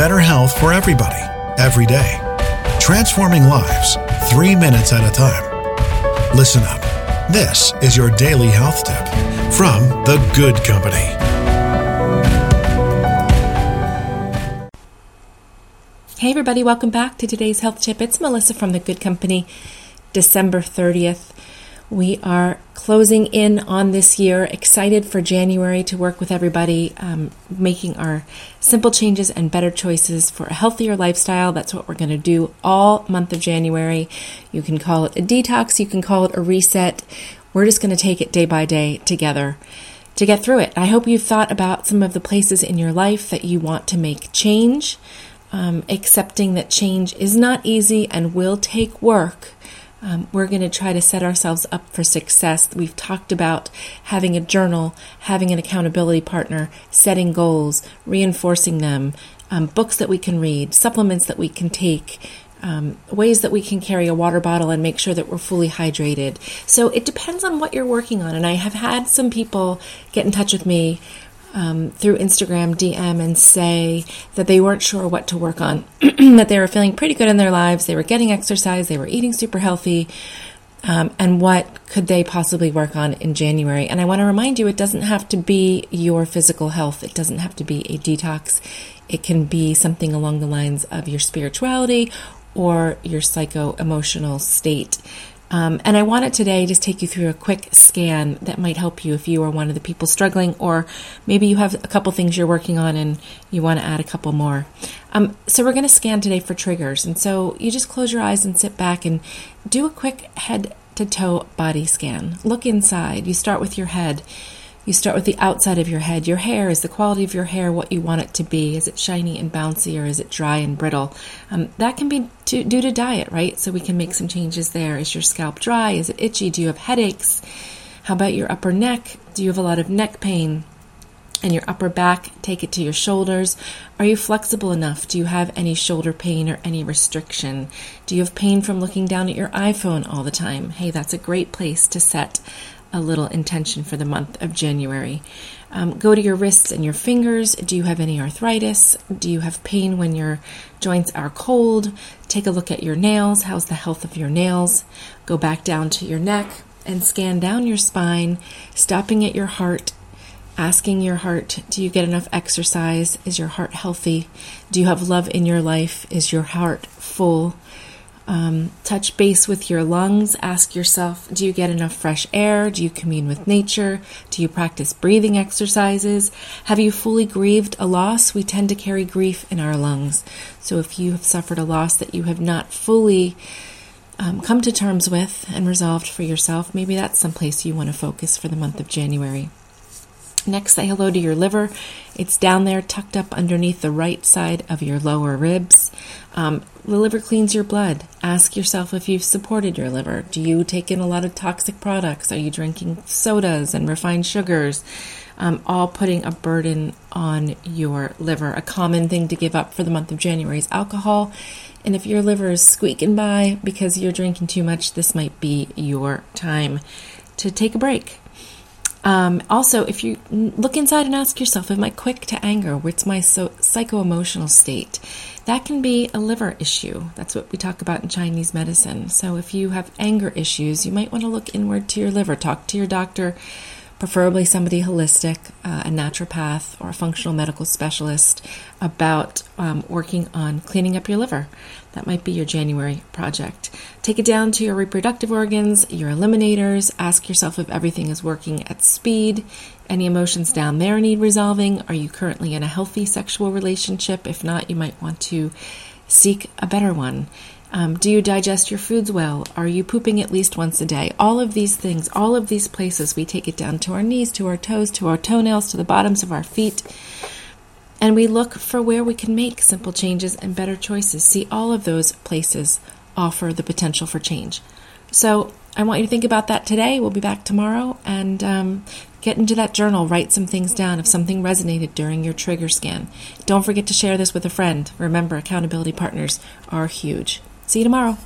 better health for everybody, every day. Transforming lives, three minutes at a time. Listen up. This is your daily health tip from The Good Company. Hey, everybody, welcome back to today's health tip. It's Melissa from The Good Company, December 30th. We are closing in on this year, excited for January to work with everybody, um, making our simple changes and better choices for a healthier lifestyle. That's what we're going to do all month of January. You can call it a detox, you can call it a reset. We're just going to take it day by day together to get through it. I hope you've thought about some of the places in your life that you want to make change, um, accepting that change is not easy and will take work um, we're going to try to set ourselves up for success. We've talked about having a journal, having an accountability partner, setting goals, reinforcing them, um, books that we can read, supplements that we can take, um, ways that we can carry a water bottle and make sure that we're fully hydrated. So it depends on what you're working on. And I have had some people get in touch with me um, through Instagram DM and say that they weren't sure what to work on, that they were feeling pretty good in their lives, they were getting exercise, they were eating super healthy, um, and what could they possibly work on in January? And I want to remind you, it doesn't have to be your physical health, it doesn't have to be a detox. It can be something along the lines of your spirituality or your psycho emotional state. Um, and I wanted today just take you through a quick scan that might help you if you are one of the people struggling, or maybe you have a couple things you're working on and you want to add a couple more. Um, so we're going to scan today for triggers, and so you just close your eyes and sit back and do a quick head to toe body scan. Look inside. You start with your head. You start with the outside of your head. Your hair is the quality of your hair, what you want it to be. Is it shiny and bouncy or is it dry and brittle? Um, that can be to, due to diet, right? So we can make some changes there. Is your scalp dry? Is it itchy? Do you have headaches? How about your upper neck? Do you have a lot of neck pain? And your upper back, take it to your shoulders. Are you flexible enough? Do you have any shoulder pain or any restriction? Do you have pain from looking down at your iPhone all the time? Hey, that's a great place to set a little intention for the month of January. Um, go to your wrists and your fingers. Do you have any arthritis? Do you have pain when your joints are cold? Take a look at your nails. How's the health of your nails? Go back down to your neck and scan down your spine, stopping at your heart. Asking your heart, do you get enough exercise? Is your heart healthy? Do you have love in your life? Is your heart full? Um, touch base with your lungs. Ask yourself do you get enough fresh air? Do you commune with nature? Do you practice breathing exercises? Have you fully grieved a loss? We tend to carry grief in our lungs. So if you have suffered a loss that you have not fully um, come to terms with and resolved for yourself, maybe that's someplace you want to focus for the month of January. Next, say hello to your liver. It's down there, tucked up underneath the right side of your lower ribs. Um, the liver cleans your blood. Ask yourself if you've supported your liver. Do you take in a lot of toxic products? Are you drinking sodas and refined sugars? Um, all putting a burden on your liver. A common thing to give up for the month of January is alcohol. And if your liver is squeaking by because you're drinking too much, this might be your time to take a break. Um, also, if you look inside and ask yourself, am I quick to anger? What's my so- psycho emotional state? That can be a liver issue. That's what we talk about in Chinese medicine. So, if you have anger issues, you might want to look inward to your liver. Talk to your doctor preferably somebody holistic, uh, a naturopath or a functional medical specialist, about um, working on cleaning up your liver. That might be your January project. Take it down to your reproductive organs, your eliminators. Ask yourself if everything is working at speed. Any emotions down there need resolving? Are you currently in a healthy sexual relationship? If not, you might want to seek a better one. Um, do you digest your foods well? Are you pooping at least once a day? All of these things, all of these places, we take it down to our knees, to our toes, to our toenails, to the bottoms of our feet. And we look for where we can make simple changes and better choices. See, all of those places offer the potential for change. So I want you to think about that today. We'll be back tomorrow and um, get into that journal. Write some things down if something resonated during your trigger scan. Don't forget to share this with a friend. Remember, accountability partners are huge. See you tomorrow.